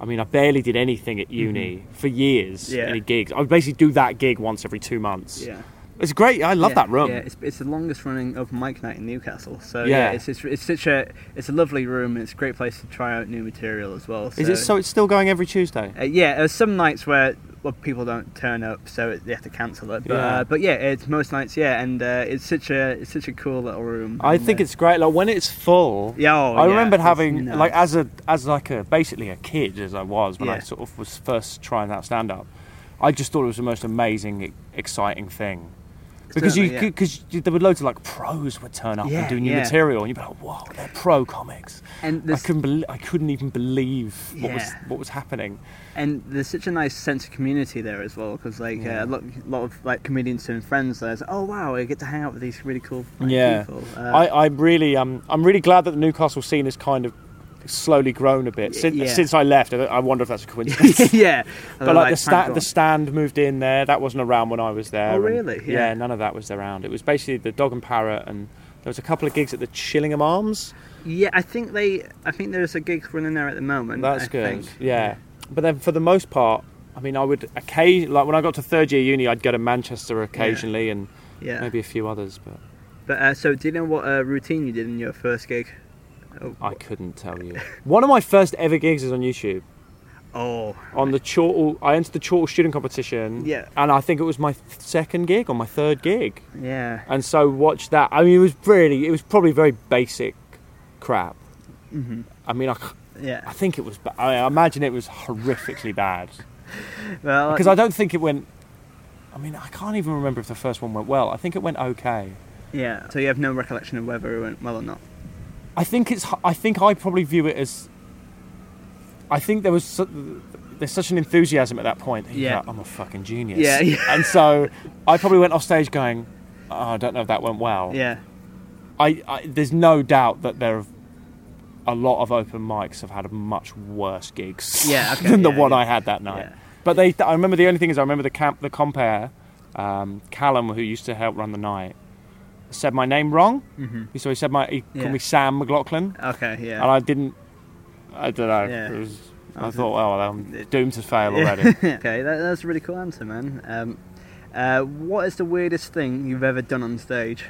I mean I barely did anything at uni for years. Mm-hmm. Yeah. Any gigs? I would basically do that gig once every two months. Yeah. It's great. I love yeah, that room. Yeah, it's, it's the longest running open mic night in Newcastle. So Yeah. yeah, it's, it's it's such a it's a lovely room and it's a great place to try out new material as well. Is it so? It's still going every Tuesday. Uh, yeah, there's some nights where well, people don't turn up, so it, they have to cancel it. But Yeah. uh, but yeah, it's most nights. Yeah, and uh, it's such a it's such a cool little room. I think uh, it's great. Like when it's full. yeah. Oh, I yeah, remember having nuts. like as a as like a basically a kid as I was when I sort of was first trying out stand up. I just thought it was the most amazing, exciting thing. Because you yeah. because there were loads of like pros would turn up Yeah, and do new yeah. material, and you'd be like, "Whoa, they're pro comics." And I couldn't bel I couldn't even believe what was what was happening. and there's such a nice sense of community there as well because like uh, a lot, lot of like comedians and friends there. Oh wow, I get to hang out with these really cool like, Yeah. people. Uh, I, I'm really um I'm really glad that the Newcastle scene is kind of slowly grown a bit since, Yeah. since I left. I, wonder if that's a coincidence. yeah, But like, the, Frank sta- the stand moved in there. That wasn't around when I was there. Oh, really? Yeah. Yeah. none of that was around. It was basically the Dog and Parrot, and there was a couple of gigs at the Chillingham Arms. Yeah, I think they. I think there's a gig running there at the moment. That's I good. think. Yeah. But then for the most part, I mean, I would occasionally, like when I got to third year uni, I'd go to Manchester occasionally and yeah. maybe a few others, but But uh, so, do you know what uh, routine you did in your first gig? Oh, I couldn't tell you. One of my first ever gigs is on YouTube. oh On the Chortle, I entered the Chortle student competition. Yeah. And I think it was my second gig or my third gig. yeah. And so watched that. I mean, it was really, it was probably very basic crap. hmm I mean, I, Yeah. I think it was, ba- I imagine it was horrifically bad. Well, Because I don't think it went, I mean, I can't even remember if the first one went well. I think it went okay. yeah. So you have no recollection of whether it went well or not. I think it's, I think I probably view it as, I think there was, su- there's such an enthusiasm at that point. that Yeah. like, I'm a fucking genius. Yeah, yeah. And so I probably went off stage going, oh, I don't know if that went well. Yeah. I, I there's no doubt that there have a lot of open mics have had much worse gigs Yeah, okay, than the one yeah. I had that night. Yeah. But they, I remember the only thing is I remember the camp, the compare, um, Callum, who used to help run the night, said my name wrong. hmm So he said my he Yeah. called me Sam McLoughlin, Okay. Yeah. and I didn't. I don't know. Yeah. It was, I thought, oh, well, I'm doomed to fail already. okay, that, that's a really cool answer, man. Um, uh, what is the weirdest thing you've ever done on stage?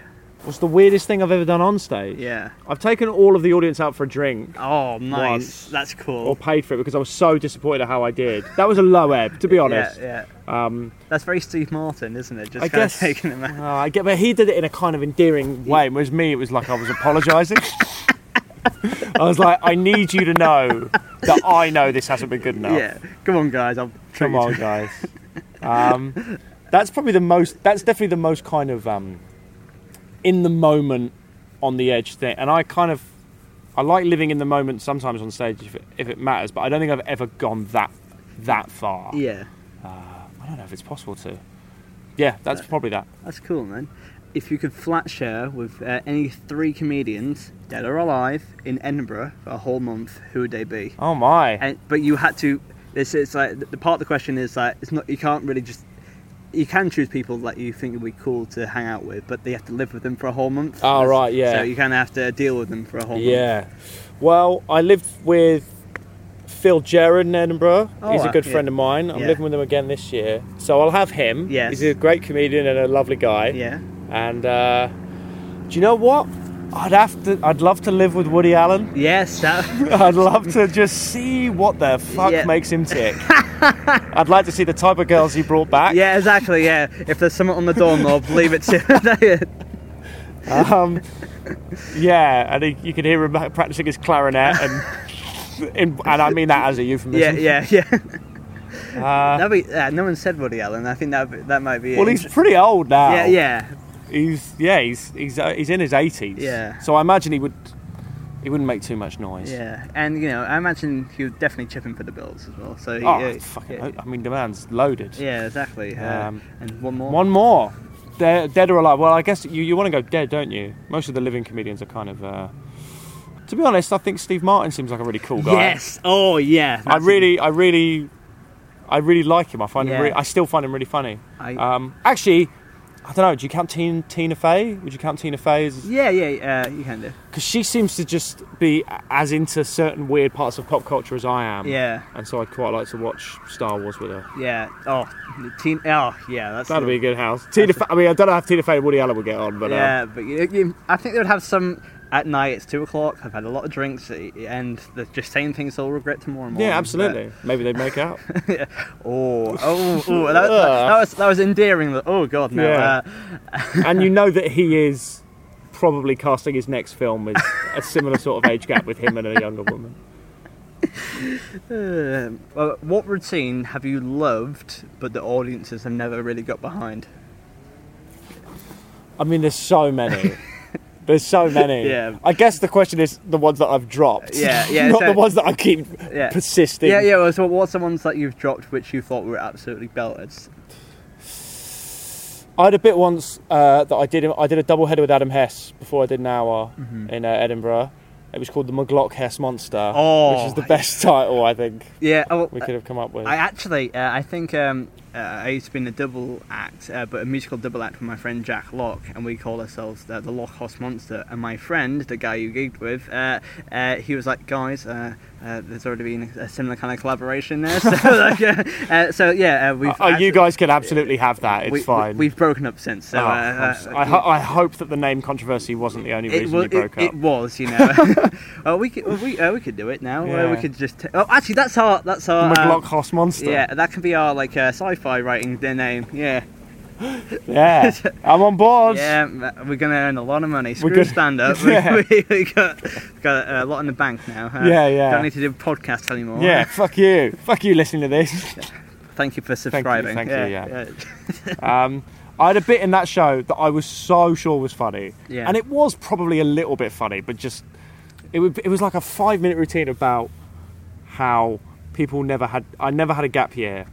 What's the weirdest thing I've ever done on stage? Yeah. I've taken all of the audience out for a drink. Oh, nice. Once. That's cool. or paid for it because I was so disappointed at how I did. That was a low ebb, to be honest. Yeah, yeah. Um, That's very Steve Martin, isn't it? Just I guess taking him out. uh, I get, but he did it in a kind of endearing way. Whereas me, it was like I was apologising. I was like, I need you to know that I know this hasn't been good enough. Yeah. Come on, guys. I'll Come on, guys. Um, that's probably the most. That's definitely the most kind of um, in the moment, on the edge thing. And I kind of, I like living in the moment sometimes on stage if it, if it matters. But I don't think I've ever gone that that far. Yeah. Uh, I don't know if it's possible to. Yeah, that's probably that. That's cool, man. If you could flat share with uh, any three comedians, dead or alive, in Edinburgh for a whole month, who would they be? Oh my! And but you had to. This is like the part of the question is like it's not. You can't really just. You can choose people that you think would be cool to hang out with, but they have to live with them for a whole month. Oh, right, yeah. So you kind of have to deal with them for a whole month. Yeah. Well, I lived with Phil Gerard in Edinburgh. Oh, He's a good yeah. friend of mine. I'm Yeah. living with him again this year, so I'll have him. Yes. He's a great comedian and a lovely guy. Yeah. And uh, do you know what? I'd have to. I'd love to live with Woody Allen. Yes. That, I'd love to just see what the fuck Yeah. makes him tick. I'd like to see the type of girls he brought back. yeah. Exactly. Yeah. If there's someone on the doorknob, leave it to. Um, yeah, and he, you can hear him practicing his clarinet, and in, and I mean that as a euphemism. Yeah. Yeah. Uh, be. Uh, no one said Woody Allen. I think that that might be. It. Well, he's pretty old now. Yeah. Yeah. He's yeah, he's he's uh, he's in his eighties. Yeah. So I imagine he would he wouldn't make too much noise. Yeah, and you know, I imagine he would definitely chip in for the Bills as well. So he, Oh, uh, fucking! yeah, I mean, the man's loaded. yeah, exactly. Uh, Um, and one more. One more. Dead, dead or alive? Well, I guess you, you want to go dead, don't you? Most of the living comedians are kind of. Uh, to be honest, I think Steve Martin seems like a really cool guy. Yes. Oh yeah. I really, I really, I really like him. I find him. Yeah. Re- I still find him really funny. I, Um, actually, I don't know. Do you count Tina, Tina Fey? Would you count Tina Fey as? yeah, yeah, uh, you can do. Because she seems to just be as into certain weird parts of pop culture as I am. Yeah, And so I'd quite like to watch Star Wars with her. yeah. Oh, teen. Oh, yeah. That's That'd the- be a good house. Tina. Fe- I mean, I don't know if Tina Fey and Woody Allen would get on, but um, yeah, but you, you, I think they would have some at night. It's two o'clock. I've had a lot of drinks, and they're just saying things they'll regret tomorrow morning. yeah, absolutely. Maybe they'd make out. But- oh, oh, oh, that, that, that was that was endearing. but- Oh God, no. Yeah. Uh, and you know that he is probably casting his next film with a similar sort of age gap with him and a younger woman. Uh, what routine have you loved, but the audiences have never really got behind? I mean, there's so many. There's so many. Yeah. I guess the question is the ones that I've dropped. Yeah, yeah, Not so- the ones that I keep Yeah. persisting. Yeah, yeah. Well, so what's the ones that you've dropped which you thought were absolutely belted? I had a bit once uh, that I did. I did a double header with Adam Hess before I did an hour Mm-hmm. in uh, Edinburgh. It was called the McGlock Hess Monster, Oh. which is the best title I think Yeah. Oh, we could have come up with. I actually, uh, I think um, uh, I used to be in a double act, uh, but a musical double act with my friend Jack Locke, and we call ourselves the, the Loch Hoss Monster. And my friend, the guy you gigged with, uh, uh, he was like, "Guys, uh, uh, there's already been a similar kind of collaboration there." So, like, so yeah, we've. oh, you guys can absolutely have that. It's we, fine. We, have broken up since. So Oh, I, ho- I hope that the name controversy wasn't the only reason wa- you broke it, up. it was, you know. oh, we could, we, uh, we could do it now. Uh, we could just. T- oh, actually, that's our. That's our. McGlock um, Hoss Monster. yeah, that can be our like uh, sci-fi writing their name. Yeah. Yeah. I'm on board. Yeah, we're gonna earn a lot of money. Screw gonna- stand up. Yeah. we, we got got a lot in the bank now. Uh, Yeah, yeah. Don't need to do podcasts anymore. Yeah, fuck you. Fuck you listening to this. Thank you for subscribing. thank you, yeah, Um, I had a bit in that show that I was so sure was funny, Yeah. and it was probably a little bit funny, but just it, would, it was like a five minute routine about how people never had. I never had a gap year,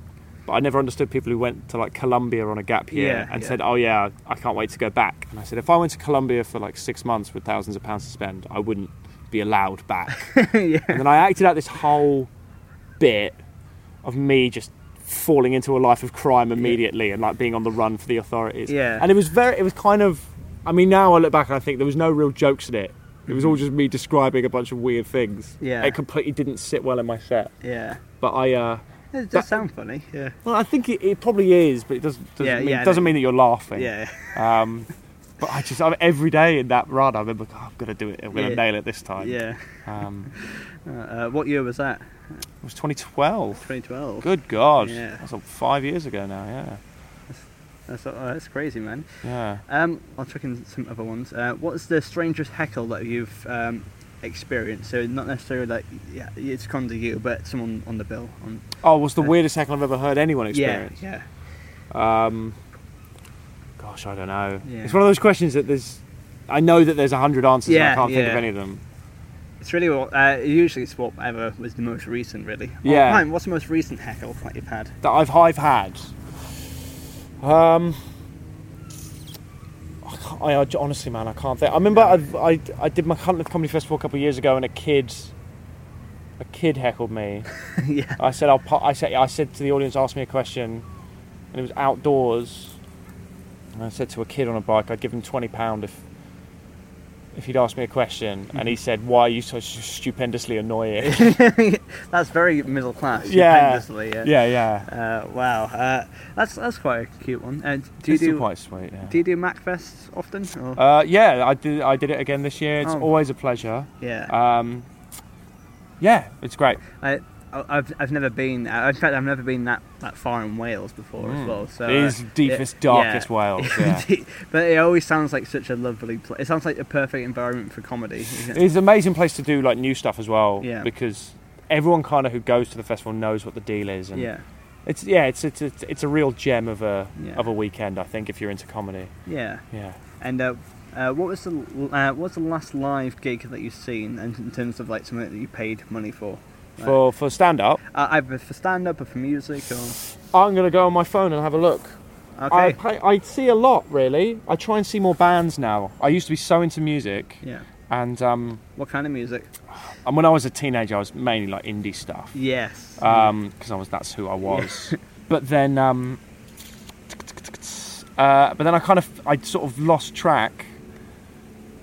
but I never understood people who went to like Colombia on a gap year Yeah, and yeah. said, "Oh yeah, I can't wait to go back." And I said, if I went to Colombia for like six months with thousands of pounds to spend, I wouldn't be allowed back. yeah. And then I acted out this whole bit of me just falling into a life of crime immediately and like being on the run for the authorities. Yeah. And it was very, it was kind of, I mean, now I look back and I think there was no real jokes in it. It was all just me describing a bunch of weird things. Mm-hmm. Yeah. It completely didn't sit well in my set. yeah. But I, uh, does That- sound funny. Yeah. well, I think it, it probably is, but it doesn't, doesn't, Yeah, mean, yeah, doesn't no. mean that you're laughing. Yeah. Um, but I just, I mean, every day in that run, I remember, oh, I'm going to do it. I'm going to Yeah. nail it this time. Yeah. Um, Uh, uh, what year was that? it was 2012. 2012. Good God. Yeah. That's like five years ago now, yeah. That's, oh, that's crazy, man. Yeah. Um, I'll chuck in some other ones. Uh, what's the strangest heckle that you've um, experienced? So not necessarily like yeah, it's come to you, but someone on the bill. On, Oh, what's the Uh, weirdest heckle I've ever heard anyone experience? yeah. Um, gosh, I don't know. Yeah. It's one of those questions that there's. I know that there's a hundred answers. and I can't think of any of them. It's really what. Uh, usually, it's whatever was the most recent, really. Oh, Yeah. what's the most recent heckle that you've had? That I've I've had. Um. I, I, honestly, man, I can't think. I remember I, I, I did my Machynlleth Comedy Festival a couple of years ago, and a kid, a kid heckled me. yeah. I said I'll. I said I said to the audience, ask me a question, and it was outdoors. And I said to a kid on a bike, I'd give him twenty pound if if he'd ask me a question, and he said, "Why are you so stupendously annoying?" That's very middle class. Yeah. Yeah. yeah, yeah. Uh, wow. Uh, that's that's quite a cute one. Uh, do you It's still do quite sweet. Yeah. do you do Machfests often? Or? Uh, yeah, I did. I did it again this year. It's Oh. always a pleasure. yeah. Um, yeah, it's great. I, I've, I've never been. In fact, I've never been that, that far in Wales before as well. So Mm. it is uh, deepest, it- darkest yeah. Wales. Yeah. but it always sounds like such a lovely place. It sounds like a perfect environment for comedy. it? It's an amazing place to do like new stuff as well. Yeah. Because everyone kind of who goes to the festival knows what the deal is. And Yeah, It's yeah, it's it's it's, it's a real gem of a Yeah. of a weekend. I think if you're into comedy. yeah. Yeah. And uh, uh, what was the uh, what's the last live gig that you've seen, and in terms of like something that you paid money for? For for stand up, uh, either for stand up or for music or I'm gonna go on my phone and have a look. I okay. pay, I see a lot really. I try and see more bands now. I used to be so into music, yeah. and um, What kind of music? and when I was a teenager, I was mainly like indie stuff. Yes. Um, because I was that's who I was. but then um, uh, but then I kind of I sort of lost track.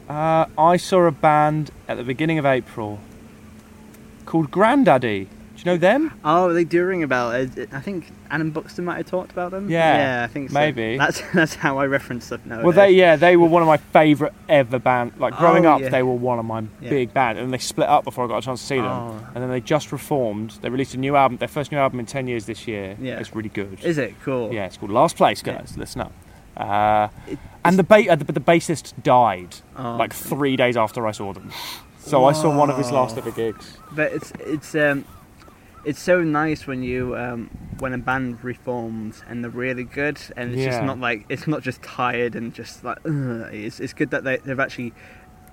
Uh, I saw a band at the beginning of April called Grandaddy. Do you know them? Oh, they do ring a bell. Uh, I think Adam Buxton might have talked about them. Yeah, yeah, I think so. maybe. That's that's how I reference them. now. Well, they yeah, they were one of my favourite ever band. Like growing Oh, up, yeah. they were one of my Yeah. big band, and they split up before I got a chance to see them. Oh. And then they just reformed. They released a new album, their first new album in ten years this year. Yeah. it's really good. Is it cool? Yeah, it's called Last Place, guys. Listen up. Uh, It- and the, ba- uh, the, but the bassist died Oh, like three days after I saw them. So I saw one of his last ever gigs. but it's it's um it's so nice when you um, when a band reforms and they're really good, and it's just not like it's not just tired and just like Ugh. it's it's good that they, they've actually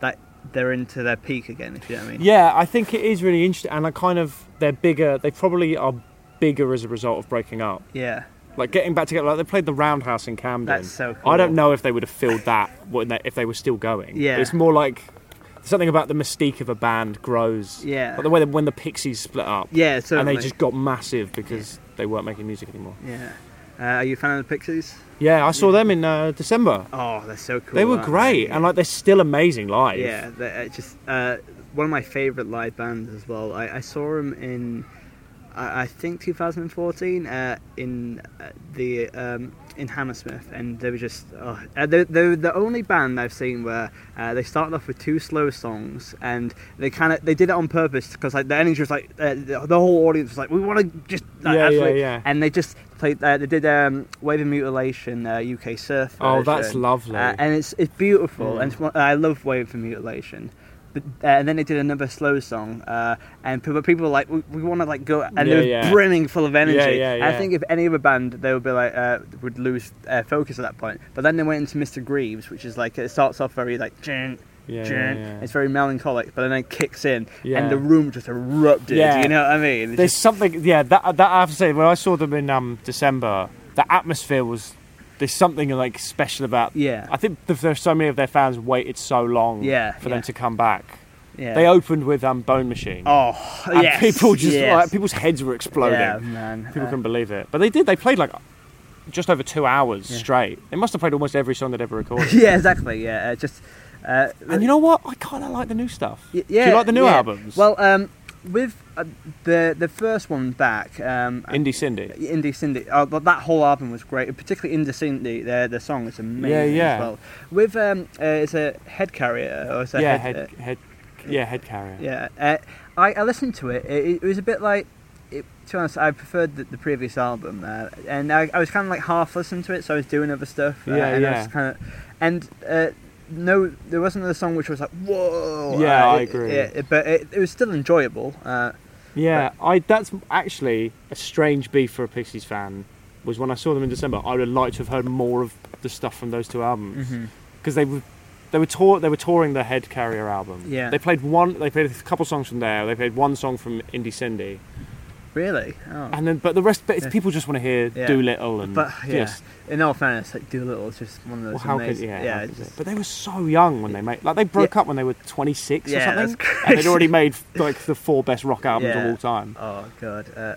that they're into their peak again. If you know what I mean. Yeah, I think it is really interesting, and I kind of they're bigger. They probably are bigger as a result of breaking up. Yeah, Like getting back together. Like they played the Roundhouse in Camden. that's so. cool. I don't know if they would have filled that if they were still going. Yeah. it's more like something about the mystique of a band grows. Yeah. like the way that when the Pixies split up, Yeah, and they just got massive because they weren't making music anymore. Yeah. Uh, are you a fan of the Pixies? Yeah, I saw them in uh, December. Oh, they're so cool. they were great, and like they're still amazing live. Yeah, they're uh, just uh, one of my favourite live bands as well. I, I saw them in, I, I think 2014 uh, in uh, the um, in Hammersmith, and they were just oh, uh, they they're the only band I've seen where uh, they started off with two slow songs, and they kind of they did it on purpose because like the energy was like uh, the, the whole audience was like we want to just like, Yeah, yeah, yeah. and they just played uh, they did um, Wave of Mutilation uh, UK Surf. Oh, that's lovely. Uh, and it's it's beautiful, Mm. and it's I love Wave of Mutilation. But, uh, and then they did another slow song, uh, and people, people were like, we, we want to like go, and Yeah, they were yeah. brimming full of energy. Yeah, yeah, And I think if any other band, they would be like, uh, would lose uh, focus at that point. But then they went into Mr. Grieves, which is like it starts off very like, "Jin, yeah, jin." yeah, yeah. it's very melancholic, but then it kicks in, Yeah. and the room just erupted. Yeah. You know what I mean? It's There's just- something, yeah. That that I have to say, when I saw them in um, December, the atmosphere was. There's something like special about. yeah, I think there's so many of their fans waited so long Yeah, for yeah. them to come back. yeah. They opened with um, Bone Machine. oh, and yes, people just yes. like people's heads were exploding. Yeah, man. People Uh, couldn't believe it, but they did. They played like just over two hours Yeah. straight. They must have played almost every song they'd ever recorded. yeah, exactly. Yeah, uh, just. Uh, and you know what? I kind of like the new stuff. Y- yeah, Do you like the new yeah. albums? Well, um, with uh, the the first one back, um, Indie Cindy. Indie Cindy, oh, but that whole album was great. Particularly Indie Cindy, the the song is amazing Yeah, yeah. as well. With um, uh, it's a head carrier or it's a Yeah, head, head, uh, head, yeah, head carrier. yeah. Uh, I, I listened to it. It, it was a bit like. It, to be honest, I preferred the, the previous album, uh, and I, I was kind of like half listening to it, so I was doing other stuff. Uh, Yeah, and I yeah. was kind of, and uh, no, there wasn't a song which was like whoa. Yeah, uh, I it- agree. it- but it, it was still enjoyable. Uh, Yeah, I that's actually a strange beef for a Pixies fan. Was when I saw them in December, I would have liked to have heard more of the stuff from those two albums Mm-hmm. because they were they were tour they were touring the Head Carrier album. Yeah. they played one. They played a couple songs from there. They played one song from Indie Cindy, Really? Oh. and then but the rest. But it's Yeah. people just want to hear Yeah. Doolittle and But yeah, just in all fairness, like Doolittle is just one of those well, how could amazing. yeah, yeah, just- but they were so young when they made like they broke up when they were 26 Yeah, or something, that's and they'd already made like the four best rock albums of all time. Oh god. Uh,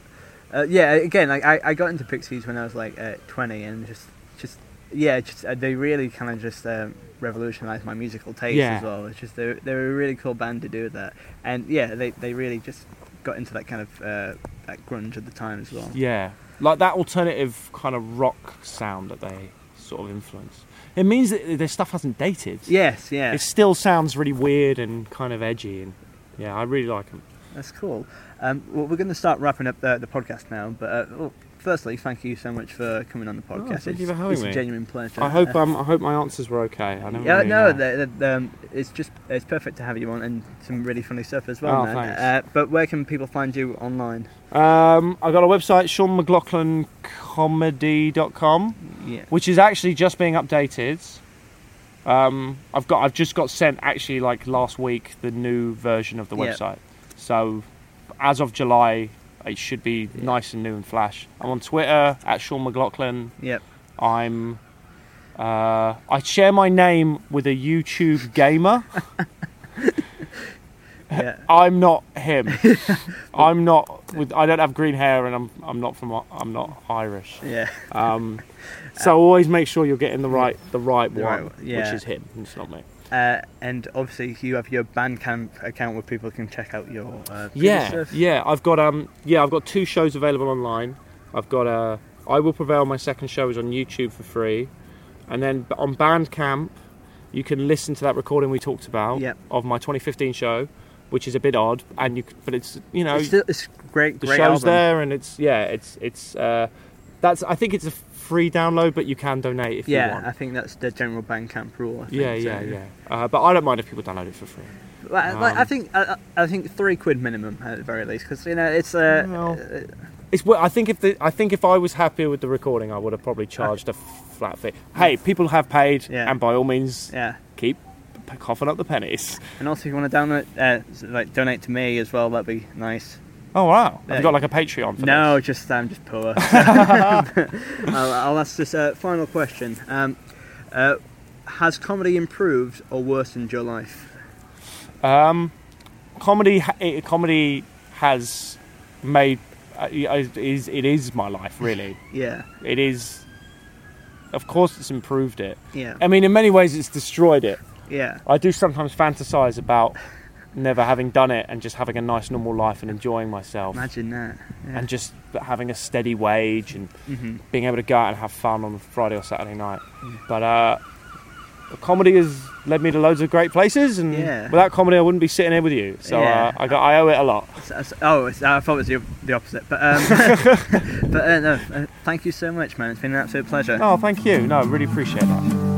uh, yeah. Again, like I, I got into Pixies when I was like uh, 20, and just just yeah, just uh, they really kind of just um, revolutionized my musical taste as well. It's just they they were a really cool band to do that, and yeah, they they really just got into that kind of uh, that grunge at the time as well. Yeah, like that alternative kind of rock sound that they sort of influence. It means that their stuff hasn't dated. Yes. Yeah. It still sounds really weird and kind of edgy, and yeah, I really like them. That's cool. Um, well, we're going to start wrapping up the, the podcast now, but uh, well, firstly, thank you so much for coming on the podcast. Oh, thank you It's- for having it's me. a genuine pleasure. I hope Uh, um, I hope my answers were okay. I yeah, really no, know. the, the, um, it's just it's perfect to have you on and some really funny stuff as well, Oh. Uh, but where can people find you online? Um, I got a website, SeanMcLoughlinComedy.com, Yeah, which is actually just being updated. Um, I've got I've just got sent actually like last week the new version of the website. So as of July, it should be Yeah. nice and new and flash. I'm on Twitter at Sean McLoughlin. yep. I'm uh, I share my name with a YouTube gamer. Yeah, I'm not him. I'm not with. I don't have green hair, and I'm I'm not from. I'm not Irish. yeah, Um, so always make sure you're getting the right the right The one, right yeah. which is him. It's not me. Uh, and obviously you have your Bandcamp account where people can check out your uh, Yeah, stuff. yeah. I've got um yeah I've got two shows available online. I've got uh, I will prevail. My second show is on YouTube for free, and then on Bandcamp you can listen to that recording we talked about Yep. of my 2015 show, which is a bit odd, and you but it's you know It's, still, it's great, the great show's album. there and it's yeah it's it's uh, that's I think it's a free download, but you can donate if you want. Yeah. I think that's the general Bandcamp rule. I think, Yeah, so. yeah, yeah. Uh, but I don't mind if people download it for free. Like, like, I Um, think I, I think three quid minimum at the very least, because you know it's uh, Well, uh, It's. I think if the, I think if I was happier with the recording, I would have probably charged a flat fee. Hey, people have paid, Yeah. and by all means, yeah. keep coughing up the pennies. And also, if you want to donate, uh, like donate to me as well, that'd be nice. Oh wow! Have you got like a Patreon for no, this? just I'm just poor. I'll, I'll ask this uh, final question. Um, uh, has comedy improved or worsened your life? Um, comedy, it, comedy has made uh, it is it is my life really. Yeah, It is. Of course, it's improved it. yeah, I mean, in many ways, it's destroyed it. yeah, I do sometimes fantasize about never having done it and just having a nice normal life and enjoying myself Imagine that. Yeah. and just having a steady wage and hmm being able to go out and have fun on a Friday or Saturday night. But uh, comedy has led me to loads of great places, and Yeah. without comedy, I wouldn't be sitting here with you. So Yeah. uh, I, got, I owe it a lot. Oh, I thought it was the, the opposite, but um, but uh, no, uh, thank you so much, man. It's been an absolute pleasure. Oh, thank you. No, I really appreciate that.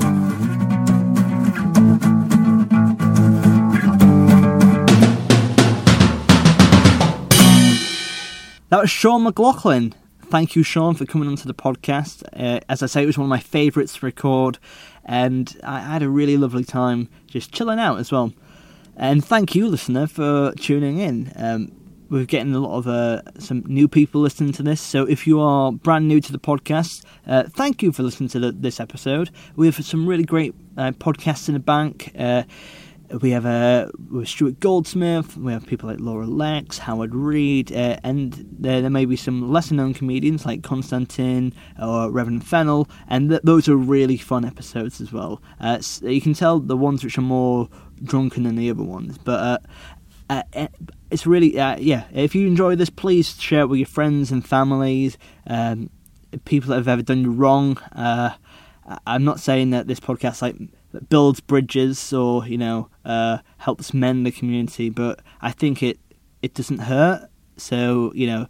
That was Sean McLoughlin. Thank you, Sean, for coming onto the podcast. Uh, as I say, it was one of my favourites to record, and I had a really lovely time just chilling out as well. And thank you, listener, for tuning in. Um, we're getting a lot of uh, some new people listening to this, so if you are brand new to the podcast, uh, thank you for listening to the, this episode. We have some really great uh, podcasts in the bank. We have uh, Stuart Goldsmith. We have people like Laura Lex, Howard Read, uh, and there, there may be some lesser known comedians like Constantine or Reverend Fennel, and th- those are really fun episodes as well. Uh, s- you can tell the ones which are more drunken than the other ones, but. Uh, uh, eh, it's really uh, yeah. If you enjoy this, please share it with your friends and families, um, people that have ever done you wrong. I'm not saying that this podcast like builds bridges or you know uh, helps mend the community, but I think it it doesn't hurt. So you know,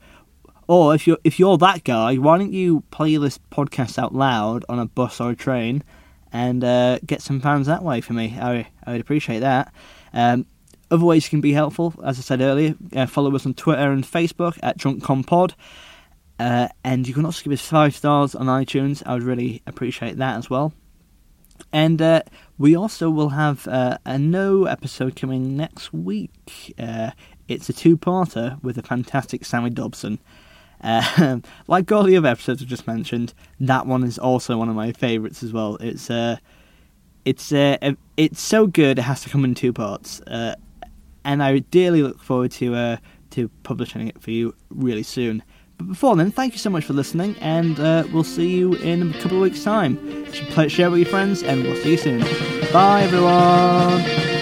or if you're if you're that guy, why don't you play this podcast out loud on a bus or a train, and uh, get some fans that way for me? I I would appreciate that. Um, other ways can be helpful, as I said earlier, uh, follow us on Twitter and Facebook at DrunkCompod. Uh, and you can also give us five stars on iTunes. I would really appreciate that as well. And uh, we also will have uh, a no episode coming next week. Uh, it's a two-parter with a fantastic Sammy Dobson. Uh, like all the other episodes I've just mentioned, that one is also one of my favourites as well. It's uh, it's uh, it's so good it has to come in two parts, uh, and I dearly look forward to to publishing it for you really soon. But before then, thank you so much for listening, and uh, we'll see you in a couple of weeks' time. Share with your friends, and we'll see you soon. Bye, everyone.